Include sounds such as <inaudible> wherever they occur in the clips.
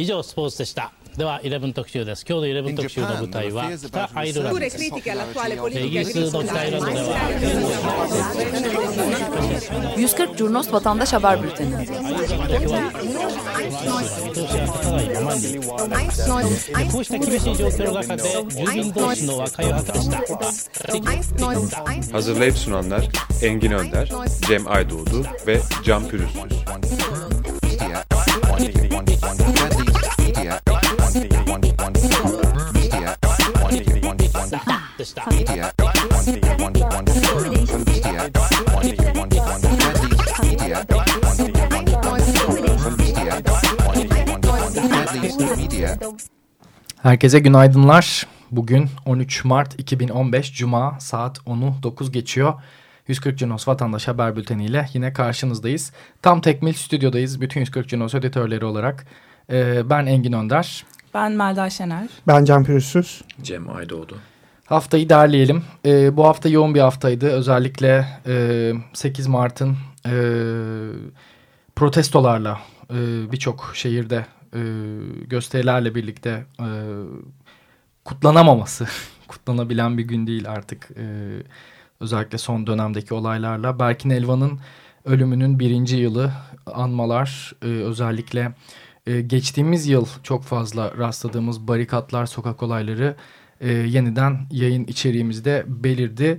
以上スポーツでしたでは11特集です今日の11特集の舞台は北アイルランドですイギリスの北アイルランドでは140 Curnos Vatandaş Haber Bülteni. こうした厳しい状況の中で住民同士の和解を図りました Hazırlayıp sunanlar Engin Önder, Cem Aydoğdu ve Can Pürüzsüz. Herkese günaydınlar. Bugün 13 Mart 2015 Cuma saat 10'u 9 geçiyor. 140 Cunos Vatandaş Haber Bülteni ile yine karşınızdayız. Tam tekmil stüdyodayız bütün 140 Cunos editörleri olarak. Ee, ben Engin Önder. Ben Melda Şener. Ben Can Pürüzsüz. Cem Aydoğdu. Haftayı derleyelim. Ee, bu hafta yoğun bir haftaydı. Özellikle e, 8 Mart'ın e, protestolarla e, birçok şehirde e, gösterilerle birlikte e, kutlanamaması, <laughs> kutlanabilen bir gün değil artık. E, özellikle son dönemdeki olaylarla. Berkin Elvan'ın ölümünün birinci yılı anmalar e, özellikle e, geçtiğimiz yıl çok fazla rastladığımız barikatlar, sokak olayları e, yeniden yayın içeriğimizde belirdi.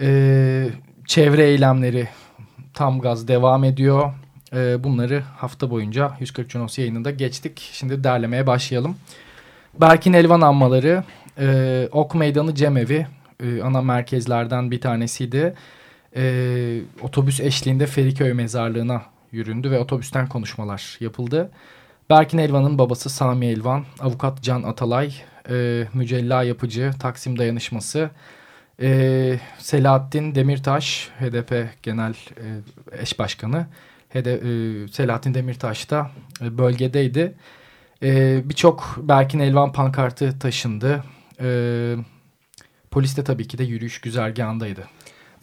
E, çevre eylemleri tam gaz devam ediyor. E, bunları hafta boyunca 140 Cunos yayınında geçtik. Şimdi derlemeye başlayalım. Berkin Elvan anmaları, e, Ok Meydanı Cemevi e, ana merkezlerden bir tanesiydi. E, otobüs eşliğinde Feriköy mezarlığına yüründü ve otobüsten konuşmalar yapıldı. Berkin Elvan'ın babası Sami Elvan, avukat Can Atalay, e, mücella yapıcı, Taksim Dayanışması, e, Selahattin Demirtaş, HDP Genel e, Eş Başkanı, HD, e, Selahattin Demirtaş da e, bölgedeydi. E, Birçok Berkin Elvan pankartı taşındı. E, polis de tabii ki de yürüyüş güzergahındaydı.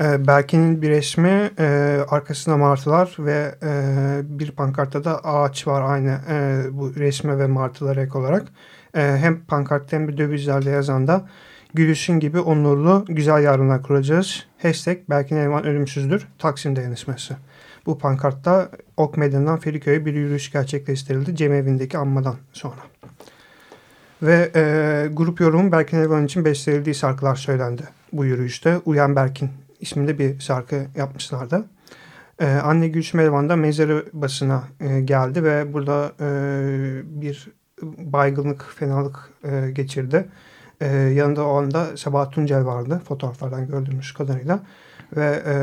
Ee, Berkin'in bir resmi, e, arkasında martılar ve e, bir pankartta da ağaç var aynı e, bu resme ve martılara ek olarak. E, hem pankartta hem de dövizlerle yazan da gülüşün gibi onurlu güzel yarınlar kuracağız. Hashtag Berkin Elvan ölümsüzdür. Taksim dayanışması. Bu pankartta Ok Meydanı'ndan Feriköy'e bir yürüyüş gerçekleştirildi. Cemevi'ndeki anmadan sonra. Ve e, grup yorumu Berkin Elvan için bestelediği şarkılar söylendi bu yürüyüşte. Uyan Berkin isminde bir şarkı yapmışlardı. Ee, Anne Gülsüm Elvan da mezarı basına e, geldi ve burada e, bir baygınlık, fenalık e, geçirdi. E, yanında o anda Sabahat Tuncel vardı fotoğraflardan gördüğümüz kadarıyla. Ve e,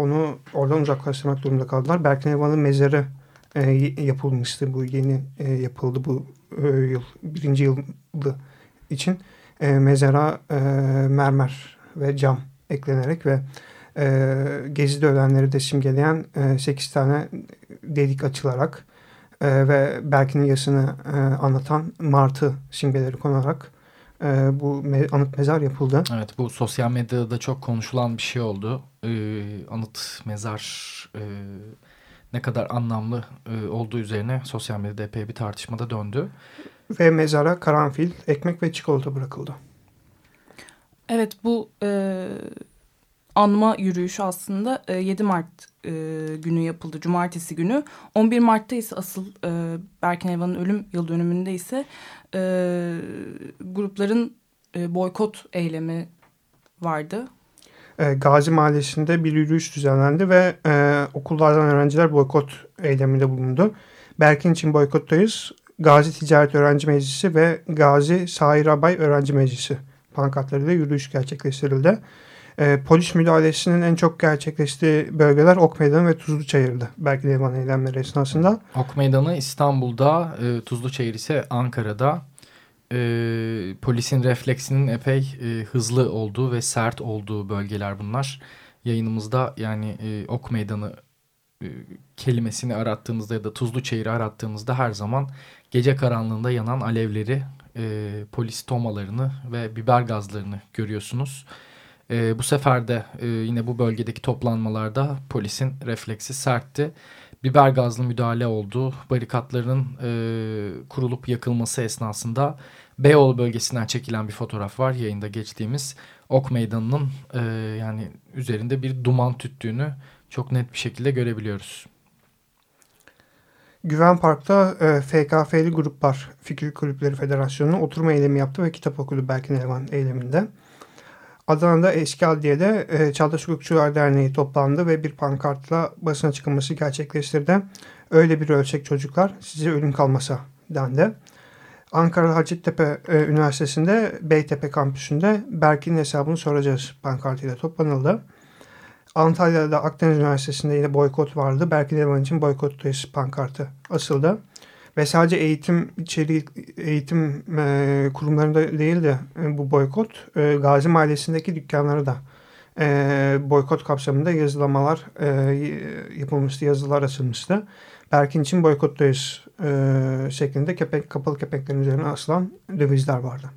onu oradan uzaklaştırmak durumunda kaldılar. Berkin Elvan'ın mezarı e, yapılmıştı. Bu yeni e, yapıldı bu e, yıl. Birinci yılı için. E, mezara e, mermer ve cam eklenerek ve e, Gezi'de ölenleri de simgeleyen e, 8 tane delik açılarak e, ve Berkin'in yasını e, anlatan martı simgeleri konarak e, bu me anıt mezar yapıldı. Evet bu sosyal medyada da çok konuşulan bir şey oldu. Ee, anıt mezar e, ne kadar anlamlı e, olduğu üzerine sosyal medyada epey bir tartışmada döndü. Ve mezara karanfil, ekmek ve çikolata bırakıldı. Evet bu e, anma yürüyüşü aslında e, 7 Mart e, günü yapıldı. Cumartesi günü. 11 Mart'ta ise asıl e, Berkin Elvan'ın ölüm yıl dönümünde ise e, grupların e, boykot eylemi vardı. E, Gazi Mahallesi'nde bir yürüyüş düzenlendi ve e, okullardan öğrenciler boykot eyleminde bulundu. Berkin için boykottayız. Gazi Ticaret Öğrenci Meclisi ve Gazi Sahir Abay Öğrenci Meclisi pankartlarıyla yürüyüş gerçekleştirildi. E, polis müdahalesinin en çok gerçekleştiği bölgeler Ok Meydanı ve Tuzluçayır'dı. Berkin Elvan eylemleri esnasında. Ok Meydanı İstanbul'da, e, Tuzluçayır ise Ankara'da. E, polisin refleksinin epey e, hızlı olduğu ve sert olduğu bölgeler bunlar. Yayınımızda yani e, Ok Meydanı e, kelimesini arattığınızda ya da Tuzluçayır'ı arattığınızda her zaman gece karanlığında yanan alevleri, e, polis tomalarını ve biber gazlarını görüyorsunuz. E, bu sefer de e, yine bu bölgedeki toplanmalarda polisin refleksi sertti. Biber gazlı müdahale oldu. Barikatların e, kurulup yakılması esnasında Beyoğlu bölgesinden çekilen bir fotoğraf var yayında geçtiğimiz. Ok Meydanı'nın e, yani üzerinde bir duman tüttüğünü çok net bir şekilde görebiliyoruz. Güven Park'ta e, FKF'li gruplar Fikir Kulüpleri Federasyonu oturma eylemi yaptı ve kitap okudu Berkin Elvan eyleminde. Adana'da Eski Adliye'de e, Çağdaş Hukukçular Derneği toplandı ve bir pankartla basın açıklaması gerçekleştirdi. Öyle bir ölçek çocuklar size ölüm kalmasa dendi. Ankara Hacettepe e, Üniversitesi'nde Beytepe kampüsünde Berkin'in hesabını soracağız pankartıyla toplanıldı. Antalya'da Akdeniz Üniversitesi'nde yine boykot vardı. Berkin için boykottayız pankartı asıldı. Ve sadece eğitim içeriği, eğitim e, kurumlarında değil de e, bu boykot e, Gazi Mahallesi'ndeki dükkanları da e, boykot kapsamında yazılamalar e, yapılmıştı, yazılar açılmıştı. Berkin için boykottayız e, şeklinde kepek, kapalı kepeklerin üzerine asılan dövizler vardı.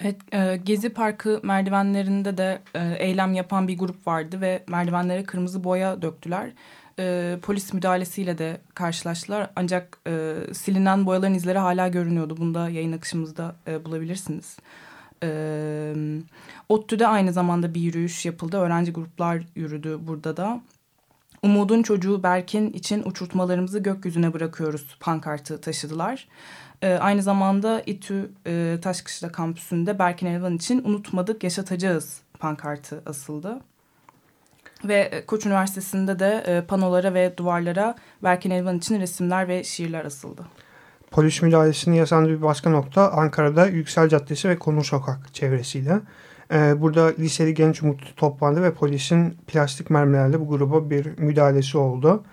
Evet, e, Gezi Parkı merdivenlerinde de e, eylem yapan bir grup vardı ve merdivenlere kırmızı boya döktüler. E, polis müdahalesiyle de karşılaştılar ancak e, silinen boyaların izleri hala görünüyordu. Bunu da yayın akışımızda e, bulabilirsiniz. E, ODTÜ'de aynı zamanda bir yürüyüş yapıldı. Öğrenci gruplar yürüdü burada da. Umudun çocuğu Berkin için uçurtmalarımızı gökyüzüne bırakıyoruz pankartı taşıdılar. E, aynı zamanda İTÜ e, Taşkışla kampüsünde Berkin Elvan için unutmadık yaşatacağız pankartı asıldı. Ve e, Koç Üniversitesi'nde de e, panolara ve duvarlara Berkin Elvan için resimler ve şiirler asıldı. Polis müdahalesinin yaşandığı bir başka nokta Ankara'da Yüksel Caddesi ve Konur Sokak çevresiyle. Ee, burada liseli genç umut toplandı ve polisin plastik mermilerle bu gruba bir müdahalesi oldu.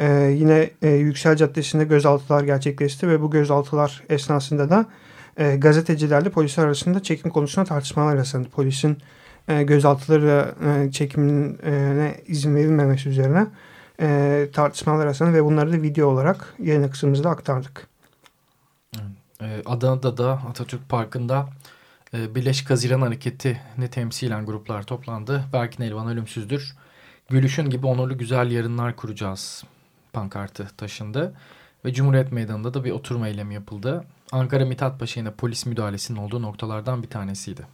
Ee, yine e, Yüksel Caddesi'nde gözaltılar gerçekleşti ve bu gözaltılar esnasında da e, gazetecilerle polis arasında çekim konusunda tartışmalar yaşandı. Polisin e, gözaltıları e, çekimine izin verilmemesi üzerine e, tartışmalar yaşandı ve bunları da video olarak yayın akışımızda aktardık. E, Adana'da da Atatürk Parkı'nda Birleşik Haziran Hareketi'ni temsilen gruplar toplandı. Berkin Elvan ölümsüzdür. Gülüşün gibi onurlu güzel yarınlar kuracağız pankartı taşındı. Ve Cumhuriyet Meydanı'nda da bir oturma eylemi yapıldı. Ankara Mithat Paşa polis müdahalesinin olduğu noktalardan bir tanesiydi.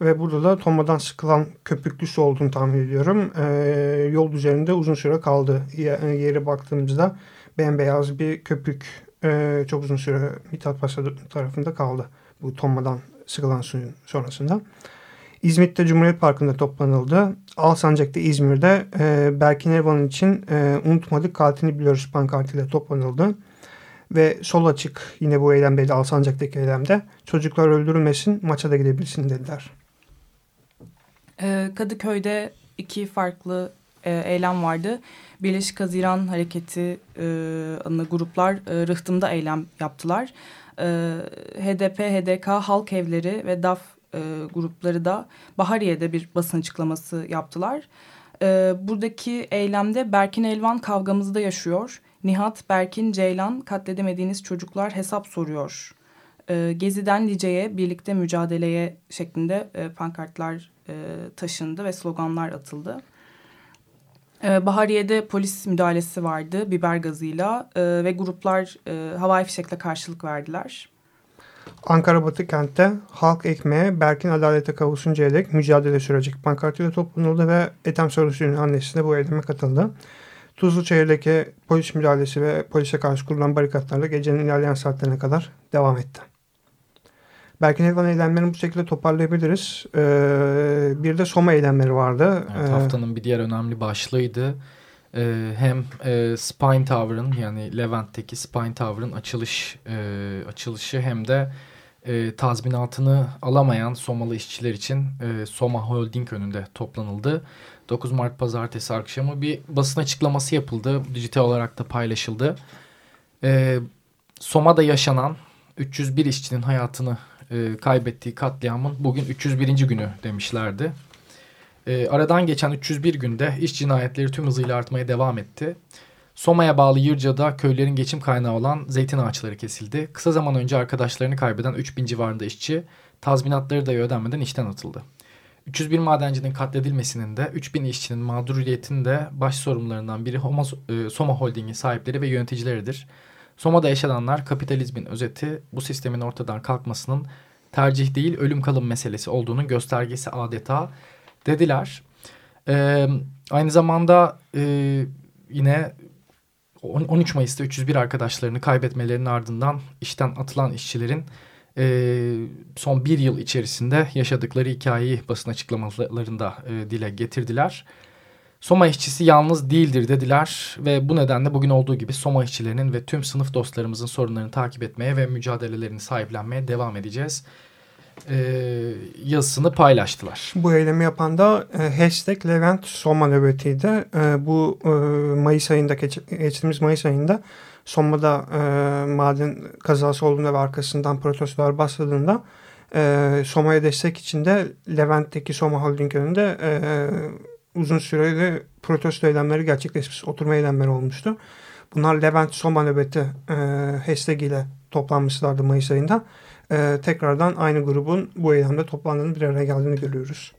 Ve burada da tomadan sıkılan köpüklü su olduğunu tahmin ediyorum. Ee, yol üzerinde uzun süre kaldı. Yere baktığımızda bembeyaz bir köpük e, çok uzun süre Mithat Paşa tarafında kaldı. Bu tomadan sıkılan suyun sonrasında. İzmit'te Cumhuriyet Parkı'nda toplanıldı. Alsancak'ta İzmir'de e, Berkin Ervan'ın için e, unutmadık katilini biliyoruz pankartıyla toplanıldı. Ve sol açık yine bu eylemdeydi Alsancak'taki eylemde. Çocuklar öldürülmesin maça da gidebilsin dediler. E, Kadıköy'de iki farklı e, eylem vardı. Birleşik Haziran Hareketi e, adlı gruplar e, Rıhtım'da eylem yaptılar. E, HDP, HDK, Halk Evleri ve DAF e, grupları da Bahariye'de bir basın açıklaması yaptılar. Buradaki eylemde Berkin Elvan kavgamızda yaşıyor. Nihat, Berkin, Ceylan katledemediğiniz çocuklar hesap soruyor. Gezi'den Lice'ye birlikte mücadeleye şeklinde pankartlar e, taşındı ve sloganlar atıldı. E, Bahariye'de polis müdahalesi vardı biber gazıyla e, ve gruplar e, havai fişekle karşılık verdiler. Ankara Batı kentte halk ekmeğe Berkin adalete kavuşuncaya dek mücadele sürecek pankartıyla toplanıldı ve Ethem Sorusu'nun annesi de bu eyleme katıldı. Tuzlu Tuzluçayır'daki polis müdahalesi ve polise karşı kurulan barikatlarla gecenin ilerleyen saatlerine kadar devam etti. Berkin Elvan eylemlerini bu şekilde toparlayabiliriz. Ee, bir de Soma eylemleri vardı. Evet, ee, haftanın bir diğer önemli başlığıydı. Ee, hem e, Spine Tower'ın yani Levent'teki Spine Tower'ın açılış e, açılışı hem de e, tazminatını alamayan Somalı işçiler için e, Soma Holding önünde toplanıldı. 9 Mart Pazartesi akşamı bir basın açıklaması yapıldı. Dijital olarak da paylaşıldı. E, Soma'da yaşanan 301 işçinin hayatını e, kaybettiği katliamın bugün 301. günü demişlerdi. E, aradan geçen 301 günde iş cinayetleri tüm hızıyla artmaya devam etti. Soma'ya bağlı Yırca'da köylerin geçim kaynağı olan zeytin ağaçları kesildi. Kısa zaman önce arkadaşlarını kaybeden 3000 civarında işçi tazminatları da ödenmeden işten atıldı. 301 madencinin katledilmesinin de 3000 işçinin mağduriyetinin de baş sorumlularından biri Homo, e, Soma Holding'in sahipleri ve yöneticileridir. Soma'da yaşananlar kapitalizmin özeti bu sistemin ortadan kalkmasının tercih değil ölüm kalım meselesi olduğunun göstergesi adeta dediler. Ee, aynı zamanda e, yine 13 Mayıs'ta 301 arkadaşlarını kaybetmelerinin ardından işten atılan işçilerin e, son bir yıl içerisinde yaşadıkları hikayeyi basın açıklamalarında e, dile getirdiler. Soma işçisi yalnız değildir dediler ve bu nedenle bugün olduğu gibi Soma işçilerinin ve tüm sınıf dostlarımızın sorunlarını takip etmeye ve mücadelelerini sahiplenmeye devam edeceğiz e, yazısını paylaştılar. Bu eylemi yapan da e, hashtag Levent Soma nöbetiydi. E, bu e, Mayıs ayında geç, geçtiğimiz Mayıs ayında Soma'da e, maden kazası olduğunda ve arkasından protestolar başladığında e, Soma'ya destek için de Levent'teki Soma Holding önünde e, uzun süreli protesto eylemleri gerçekleşmiş, oturma eylemleri olmuştu. Bunlar Levent Soma nöbeti e, hashtag ile toplanmışlardı Mayıs ayında. E, tekrardan aynı grubun bu eylemde toplandığını bir araya geldiğini görüyoruz.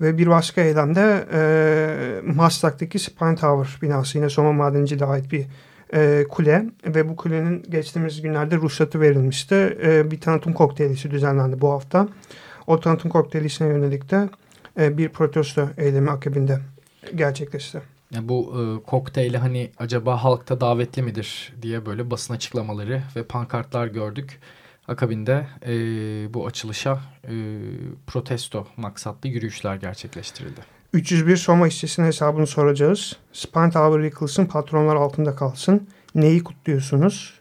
Ve bir başka eylemde e, Maslak'taki Spine Tower binası yine Soma Madenciliğe ait bir e, kule ve bu kulenin geçtiğimiz günlerde ruhsatı verilmişti. E, bir tanıtım kokteylisi düzenlendi bu hafta. O tanıtım kokteylisine yönelik de e, bir protesto eylemi akabinde gerçekleşti. Yani bu e, kokteyli hani acaba halkta davetli midir diye böyle basın açıklamaları ve pankartlar gördük. Akabinde e, bu açılışa e, protesto maksatlı yürüyüşler gerçekleştirildi. 301 Soma işçisinin hesabını soracağız. Spine Tower yıkılsın, patronlar altında kalsın. Neyi kutluyorsunuz?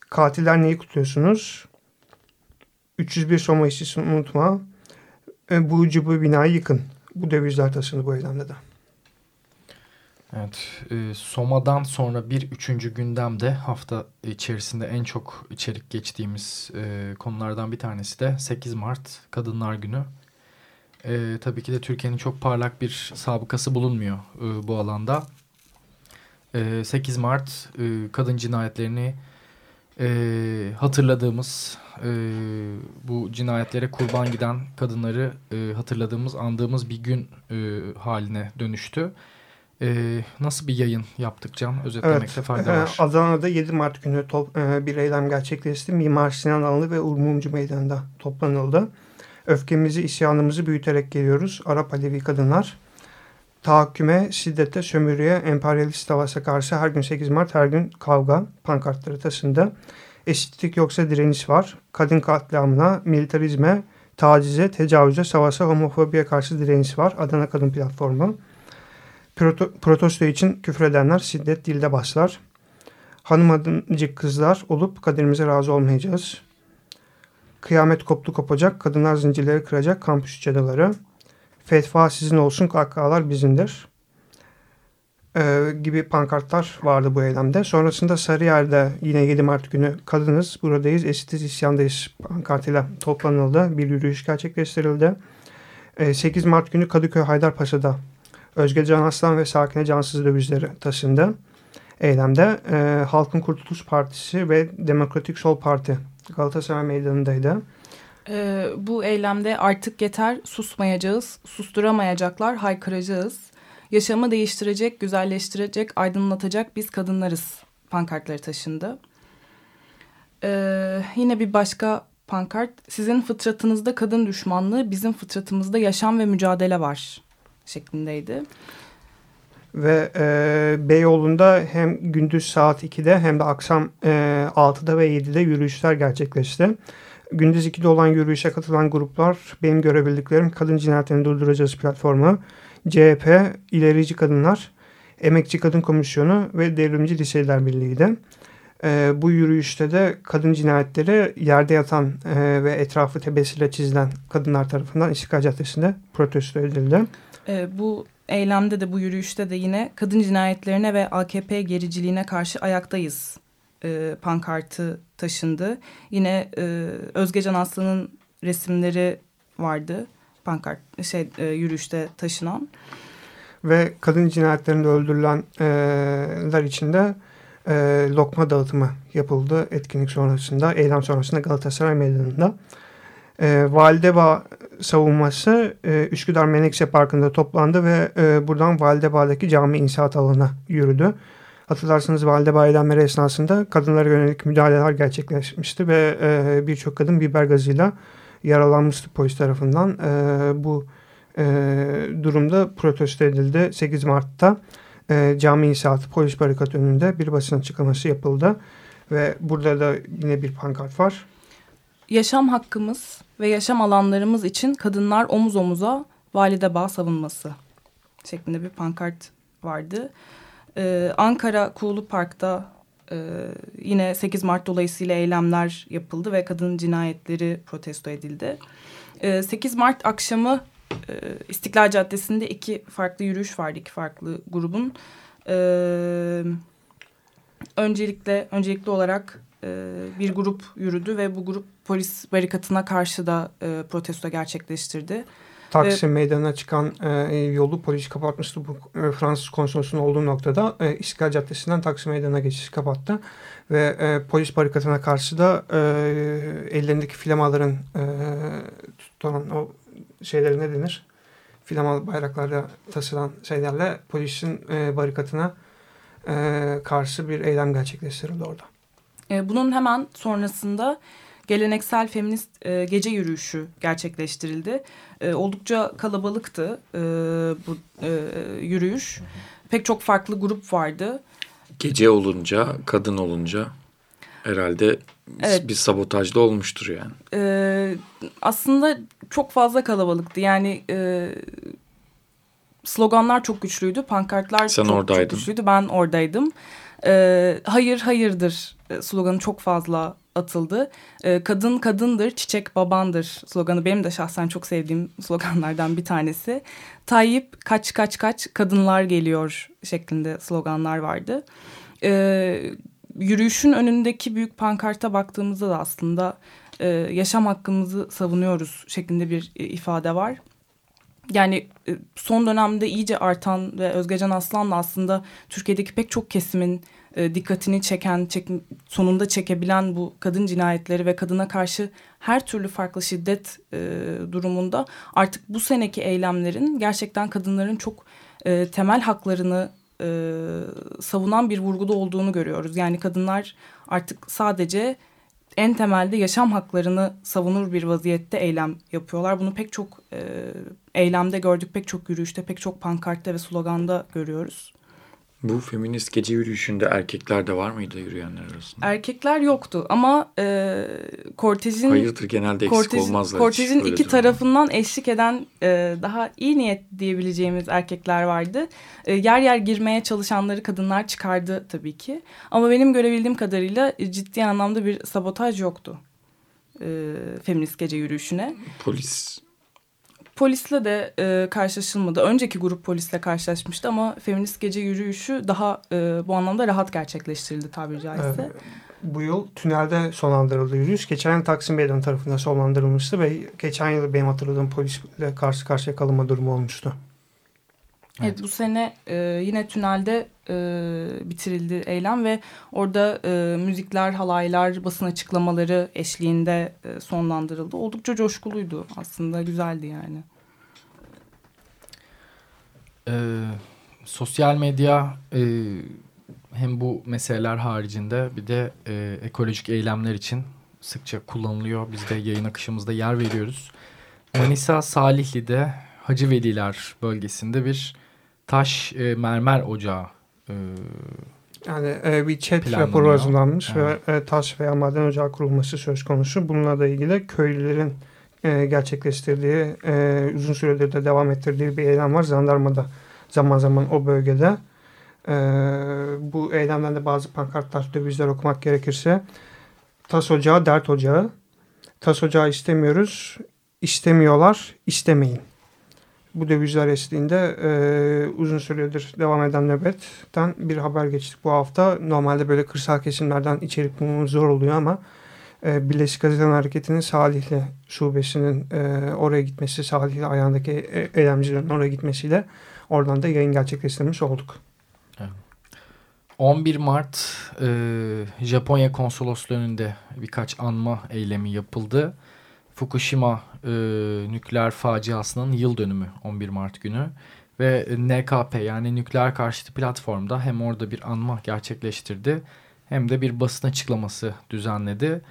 Katiller neyi kutluyorsunuz? 301 Soma işçisini unutma. Bu cıbı binayı yıkın. Bu dövizler taşındı bu eylemde de. Evet, e, Soma'dan sonra bir üçüncü gündemde hafta içerisinde en çok içerik geçtiğimiz e, konulardan bir tanesi de 8 Mart Kadınlar Günü. E, tabii ki de Türkiye'nin çok parlak bir sabıkası bulunmuyor e, bu alanda. E, 8 Mart e, kadın cinayetlerini e, hatırladığımız, e, bu cinayetlere kurban giden kadınları e, hatırladığımız, andığımız bir gün e, haline dönüştü. E, nasıl bir yayın yaptık Can? Özetlemekte evet, fayda e, var. Adana'da 7 Mart günü top, e, bir eylem gerçekleşti. Mimar Sinan Anlı ve Uğur Mumcu Meydanı'nda toplanıldı. Öfkemizi, isyanımızı büyüterek geliyoruz. Arap Alevi kadınlar. Tahakküme, şiddete, sömürüye, emperyalist savaşa karşı her gün 8 Mart, her gün kavga, pankartları taşındı. Eşitlik yoksa direniş var. Kadın katliamına, militarizme, tacize, tecavüze, savaşa, homofobiye karşı direniş var. Adana Kadın Platformu. Proto protesto için küfredenler şiddet dilde başlar. Hanım adıncık kızlar olup kaderimize razı olmayacağız. Kıyamet koptu kopacak, kadınlar zincirleri kıracak, kampüs cadıları. Fetva sizin olsun, kahkahalar bizimdir. Ee, gibi pankartlar vardı bu eylemde. Sonrasında Sarıyer'de yine 7 Mart günü kadınız, buradayız, eşitiz, isyandayız pankartıyla toplanıldı. Bir yürüyüş gerçekleştirildi. Ee, 8 Mart günü Kadıköy Haydarpaşa'da Özge Can Aslan ve Sakine Cansız dövizleri taşındı. Eylemde e, Halkın Kurtuluş Partisi ve Demokratik Sol Parti Galatasaray Meydanı'ndaydı. E, bu eylemde artık yeter susmayacağız, susturamayacaklar, haykıracağız. Yaşamı değiştirecek, güzelleştirecek, aydınlatacak biz kadınlarız pankartları taşındı. E, yine bir başka pankart, sizin fıtratınızda kadın düşmanlığı, bizim fıtratımızda yaşam ve mücadele var şeklindeydi. Ve e, Beyoğlu'nda hem gündüz saat 2'de hem de akşam e, 6'da ve 7'de yürüyüşler gerçekleşti. Gündüz 2'de olan yürüyüşe katılan gruplar benim görebildiklerim Kadın Cinayetlerini Durduracağız platformu, CHP, İlerici Kadınlar, Emekçi Kadın Komisyonu ve Devrimci Liseliler Birliği'ydi. E, bu yürüyüşte de kadın cinayetleri yerde yatan e, ve etrafı tebesiyle çizilen kadınlar tarafından İstiklal Caddesi'nde protesto edildi. E, bu eylemde de bu yürüyüşte de yine kadın cinayetlerine ve AKP gericiliğine karşı ayaktayız e, pankartı taşındı. Yine e, Özgecan Aslan'ın resimleri vardı pankart şey e, yürüyüşte taşınan. Ve kadın cinayetlerinde öldürülenler içinde e, lokma dağıtımı yapıldı etkinlik sonrasında, eylem sonrasında Galatasaray Meydanı'nda. E, Valideba savunması e, Üsküdar Menekşe Parkı'nda toplandı ve e, buradan Validebağ'daki cami inşaat alanına yürüdü. Hatırlarsanız Validebağ eylemleri esnasında kadınlara yönelik müdahaleler gerçekleşmişti ve e, birçok kadın biber gazıyla yaralanmıştı polis tarafından. E, bu e, durumda protesto edildi. 8 Mart'ta e, cami inşaatı polis barikat önünde bir basın açıklaması yapıldı. Ve burada da yine bir pankart var. Yaşam hakkımız ve yaşam alanlarımız için kadınlar omuz omuza valide bağ savunması şeklinde bir pankart vardı. Ee, Ankara Kuğulu Park'ta e, yine 8 Mart dolayısıyla eylemler yapıldı ve kadın cinayetleri protesto edildi. Ee, 8 Mart akşamı e, İstiklal Caddesi'nde iki farklı yürüyüş vardı, iki farklı grubun. Ee, öncelikle öncelikli olarak e, bir grup yürüdü ve bu grup polis barikatına karşı da e, protesto gerçekleştirdi. Taksim ve, Meydanı'na çıkan e, yolu polis kapatmıştı. Bu e, Fransız konsolosunun olduğu noktada e, İstiklal Caddesi'nden Taksim Meydanı'na geçiş kapattı. Ve e, polis barikatına karşı da e, ellerindeki flamaların e, tutan o şeyleri ne denir? Flamalı bayraklarda taşılan şeylerle polisin e, barikatına e, karşı bir eylem gerçekleştirildi orada. E, bunun hemen sonrasında geleneksel feminist e, gece yürüyüşü gerçekleştirildi. E, oldukça kalabalıktı e, bu e, yürüyüş. Pek çok farklı grup vardı. Gece olunca, kadın olunca herhalde evet. bir sabotajda olmuştur yani. E, aslında çok fazla kalabalıktı. Yani e, sloganlar çok güçlüydü, pankartlar Sen çok, oradaydın. çok güçlüydü. Ben oradaydım. E, hayır hayırdır sloganı çok fazla atıldı. E, kadın kadındır, çiçek babandır sloganı benim de şahsen çok sevdiğim <laughs> sloganlardan bir tanesi. Tayyip kaç kaç kaç kadınlar geliyor şeklinde sloganlar vardı. E, yürüyüşün önündeki büyük pankarta baktığımızda da aslında e, yaşam hakkımızı savunuyoruz şeklinde bir e, ifade var. Yani e, son dönemde iyice artan ve Özgecan Aslan'la aslında Türkiye'deki pek çok kesimin e, dikkatini çeken, çek, sonunda çekebilen bu kadın cinayetleri ve kadına karşı her türlü farklı şiddet e, durumunda artık bu seneki eylemlerin gerçekten kadınların çok e, temel haklarını e, savunan bir vurguda olduğunu görüyoruz. Yani kadınlar artık sadece en temelde yaşam haklarını savunur bir vaziyette eylem yapıyorlar. Bunu pek çok e, eylemde gördük, pek çok yürüyüşte, pek çok pankartta ve sloganda görüyoruz. Bu feminist gece yürüyüşünde erkekler de var mıydı yürüyenler arasında? Erkekler yoktu ama e, kortejin... Hayırdır genelde eksik olmazlar. Kortejin iki durumda. tarafından eşlik eden e, daha iyi niyet diyebileceğimiz erkekler vardı. E, yer yer girmeye çalışanları kadınlar çıkardı tabii ki. Ama benim görebildiğim kadarıyla ciddi anlamda bir sabotaj yoktu. E, feminist gece yürüyüşüne. Polis Polisle de e, karşılaşılmadı. Önceki grup polisle karşılaşmıştı ama feminist gece yürüyüşü daha e, bu anlamda rahat gerçekleştirildi tabiri caizse. Evet. Bu yıl tünelde sonlandırıldı yürüyüş. Geçen yıl Taksim Meydanı tarafından sonlandırılmıştı ve geçen yıl benim hatırladığım polisle karşı karşıya kalınma durumu olmuştu. Evet, evet bu sene e, yine tünelde e, bitirildi eylem ve orada e, müzikler, halaylar, basın açıklamaları eşliğinde e, sonlandırıldı. Oldukça coşkuluydu aslında, güzeldi yani. Ee, sosyal medya e, hem bu meseleler haricinde bir de e, ekolojik eylemler için sıkça kullanılıyor. Biz de yayın akışımızda yer veriyoruz. Manisa Salihli'de Hacı Veliler bölgesinde bir taş e, mermer ocağı e, yani e, bir chat raporu hazırlanmış evet. ve e, taş veya maden ocağı kurulması söz konusu. Bununla da ilgili köylülerin e, gerçekleştirdiği, e, uzun süredir de devam ettirdiği bir eylem var. Zandarma'da zaman zaman o bölgede. E, bu eylemden de bazı pankartlar, dövizler okumak gerekirse. Tas ocağı, dert ocağı. Tas ocağı istemiyoruz, istemiyorlar, istemeyin bu dövizler eşliğinde e, uzun süredir devam eden nöbetten bir haber geçtik bu hafta. Normalde böyle kırsal kesimlerden içerik bulmamız zor oluyor ama e, Birleşik Gazeteler Hareketi'nin Salihli şubesinin e, oraya gitmesi, Salihli ayağındaki e, eylemcilerin oraya gitmesiyle oradan da yayın gerçekleştirmiş olduk. 11 Mart e, Japonya konsolosluğu önünde birkaç anma eylemi yapıldı Fukushima e, nükleer faciasının yıl dönümü 11 Mart günü. Ve NKP yani nükleer karşıtı platformda hem orada bir anma gerçekleştirdi hem de bir basın açıklaması düzenledi.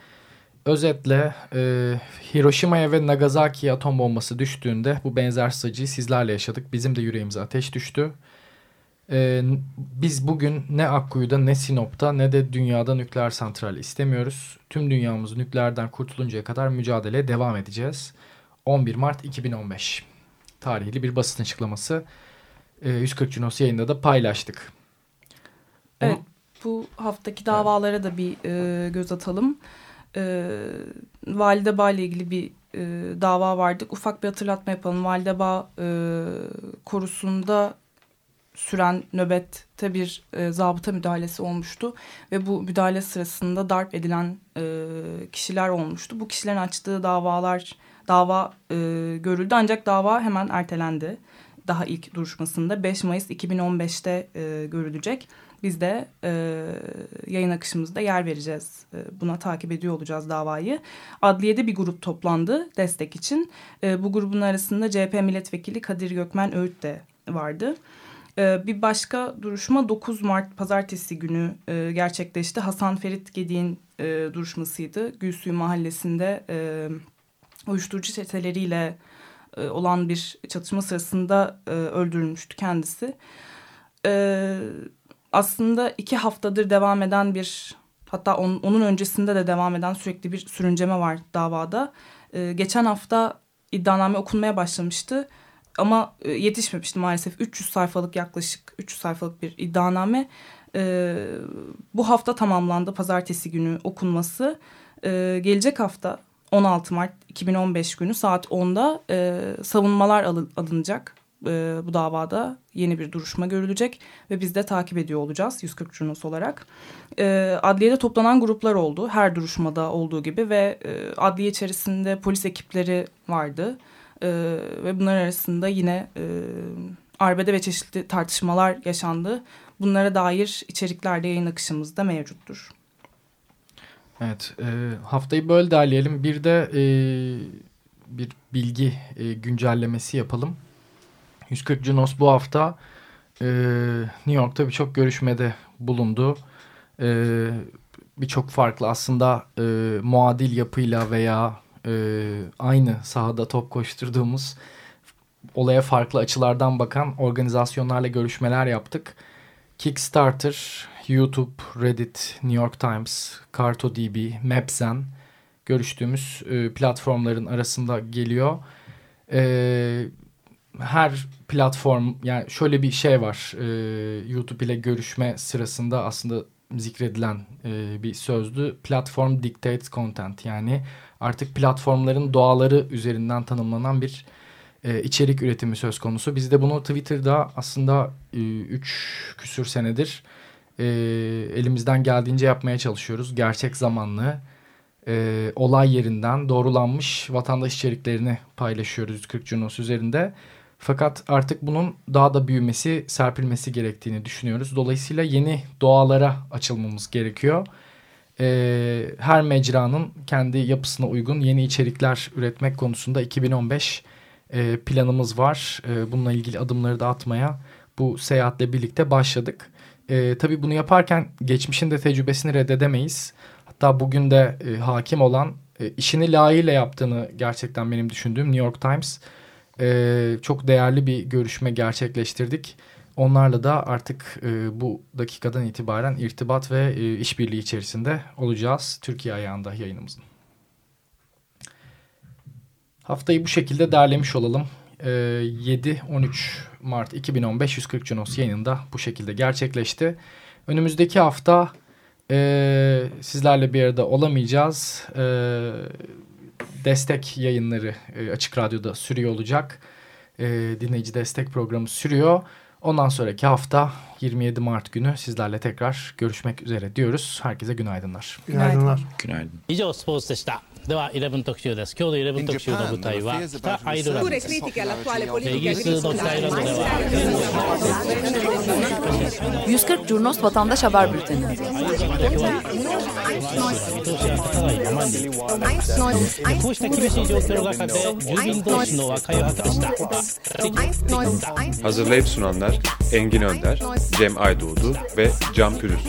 Özetle e, Hiroşima'ya ve Nagasaki'ye atom bombası düştüğünde bu benzer sacıyı sizlerle yaşadık. Bizim de yüreğimize ateş düştü. E, biz bugün ne Akkuyu'da ne Sinop'ta ne de dünyada nükleer santral istemiyoruz. Tüm dünyamız nükleerden kurtuluncaya kadar mücadeleye devam edeceğiz. 11 Mart 2015 tarihli bir basın açıklaması. E, 140 Cunos yayında da paylaştık. Evet bu haftaki davalara da bir e, göz atalım e, Validebağ ile ilgili bir e, dava vardı. Ufak bir hatırlatma yapalım. Validebağ e, korusunda süren nöbette bir e, zabıta müdahalesi olmuştu. Ve bu müdahale sırasında darp edilen e, kişiler olmuştu. Bu kişilerin açtığı davalar, dava e, görüldü ancak dava hemen ertelendi. Daha ilk duruşmasında 5 Mayıs 2015'te e, görülecek. Biz de e, yayın akışımızda yer vereceğiz. E, buna takip ediyor olacağız davayı. Adliyede bir grup toplandı destek için. E, bu grubun arasında CHP milletvekili Kadir Gökmen Öğüt de vardı. E, bir başka duruşma 9 Mart pazartesi günü e, gerçekleşti. Hasan Ferit Gedik'in e, duruşmasıydı. Gülsuyu mahallesinde e, uyuşturucu çeteleriyle olan bir çatışma sırasında öldürülmüştü kendisi. Aslında iki haftadır devam eden bir hatta on, onun öncesinde de devam eden sürekli bir sürünceme var davada. Ee, geçen hafta iddianame okunmaya başlamıştı ama e, yetişmemişti maalesef 300 sayfalık yaklaşık 300 sayfalık bir iddianame. Ee, bu hafta tamamlandı pazartesi günü okunması. Ee, gelecek hafta 16 Mart 2015 günü saat 10'da e, savunmalar alınacak e, bu davada yeni bir duruşma görülecek ve biz de takip ediyor olacağız 140 Junos olarak. E, adliyede toplanan gruplar oldu her duruşmada olduğu gibi ve e, adliye içerisinde polis ekipleri vardı. E, ve bunlar arasında yine e, arbede ve çeşitli tartışmalar yaşandı. Bunlara dair içerikler de yayın akışımızda mevcuttur. Evet e, haftayı böyle derleyelim. Bir de e, bir bilgi e, güncellemesi yapalım. 140 Junos bu hafta e, New York'ta birçok görüşmede bulundu. E, birçok farklı aslında e, muadil yapıyla veya e, aynı sahada top koşturduğumuz olaya farklı açılardan bakan organizasyonlarla görüşmeler yaptık. Kickstarter, YouTube, Reddit, New York Times, CartoDB, Mapzen görüştüğümüz e, platformların arasında geliyor. E, her platform yani şöyle bir şey var e, YouTube ile görüşme sırasında aslında zikredilen e, bir sözdü. Platform dictates content yani artık platformların doğaları üzerinden tanımlanan bir e, içerik üretimi söz konusu. Biz de bunu Twitter'da aslında 3 e, küsür senedir e, elimizden geldiğince yapmaya çalışıyoruz. Gerçek zamanlı e, olay yerinden doğrulanmış vatandaş içeriklerini paylaşıyoruz 40 Junos üzerinde. Fakat artık bunun daha da büyümesi, serpilmesi gerektiğini düşünüyoruz. Dolayısıyla yeni doğalara açılmamız gerekiyor. Ee, her mecranın kendi yapısına uygun yeni içerikler üretmek konusunda 2015 e, planımız var. E, bununla ilgili adımları da atmaya bu seyahatle birlikte başladık. E, tabii bunu yaparken geçmişin de tecrübesini reddedemeyiz. Hatta bugün de e, hakim olan e, işini layığıyla yaptığını gerçekten benim düşündüğüm New York Times e, çok değerli bir görüşme gerçekleştirdik. Onlarla da artık e, bu dakikadan itibaren irtibat ve e, işbirliği içerisinde olacağız Türkiye ayağında yayınımızın. Haftayı bu şekilde derlemiş olalım. E, 7-13 Mart 2015 140 Cunos yayınında bu şekilde gerçekleşti. Önümüzdeki hafta e, sizlerle bir arada olamayacağız. E, destek yayınları e, Açık Radyo'da sürüyor olacak. E, dinleyici destek programı sürüyor. Ondan sonraki hafta 27 Mart günü sizlerle tekrar görüşmek üzere diyoruz. Herkese günaydınlar. Günaydınlar. Günaydın. 以上スポーツでした。 では11特集です。今日の11特集の舞台は北アイルランドです。イギリスの北アイルランドでは140 Curnos Vatandaş Haber Bülteni こうした厳しい状況の中で住民同士の和解を果たした Hazırlayıp sunanlar Engin Önder, Cem Aydoğdu ve Can Pürüzsüz.